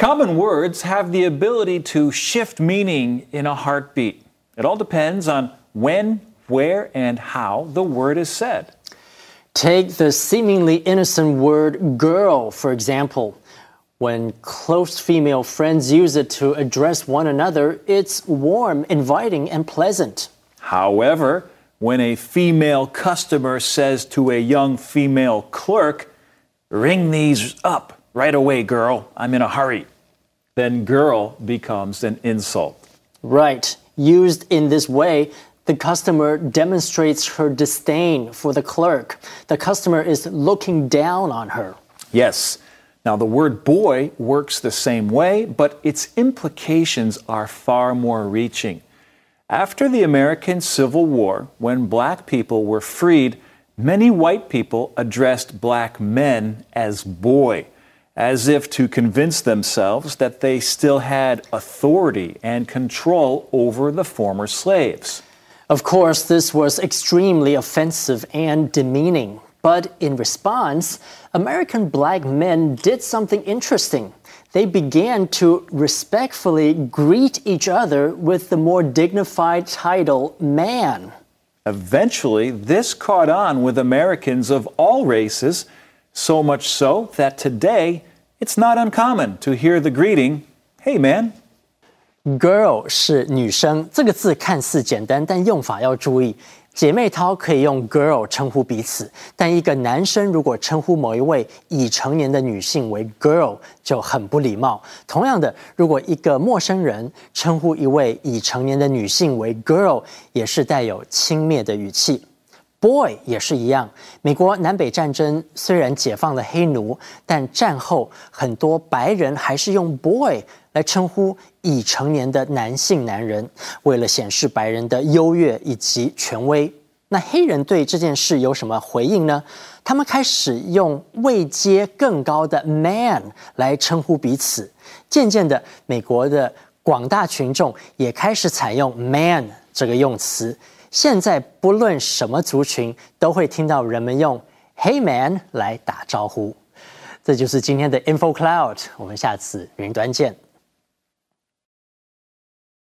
Common words have the ability to shift meaning in a heartbeat. It all depends on when, where, and how the word is said. Take the seemingly innocent word girl, for example. When close female friends use it to address one another, it's warm, inviting, and pleasant. However, when a female customer says to a young female clerk, Ring these up right away, girl, I'm in a hurry, then girl becomes an insult. Right. Used in this way, the customer demonstrates her disdain for the clerk. The customer is looking down on her. Yes. Now, the word boy works the same way, but its implications are far more reaching. After the American Civil War, when black people were freed, many white people addressed black men as boy, as if to convince themselves that they still had authority and control over the former slaves. Of course, this was extremely offensive and demeaning. But in response, American black men did something interesting they began to respectfully greet each other with the more dignified title man. Eventually, this caught on with Americans of all races, so much so that today it's not uncommon to hear the greeting, Hey man. Girl 是女生，这个字看似简单，但用法要注意。姐妹淘可以用 girl 称呼彼此，但一个男生如果称呼某一位已成年的女性为 girl 就很不礼貌。同样的，如果一个陌生人称呼一位已成年的女性为 girl，也是带有轻蔑的语气。 Boy 也是一样。美国南北战争虽然解放了黑奴，但战后很多白人还是用 boy。来称呼已成年的男性男人，为了显示白人的优越以及权威。那黑人对这件事有什么回应呢？他们开始用位阶更高的 man 来称呼彼此。渐渐的，美国的广大群众也开始采用 man 这个用词。现在，不论什么族群，都会听到人们用 Hey man 来打招呼。这就是今天的 Info Cloud，我们下次云端见。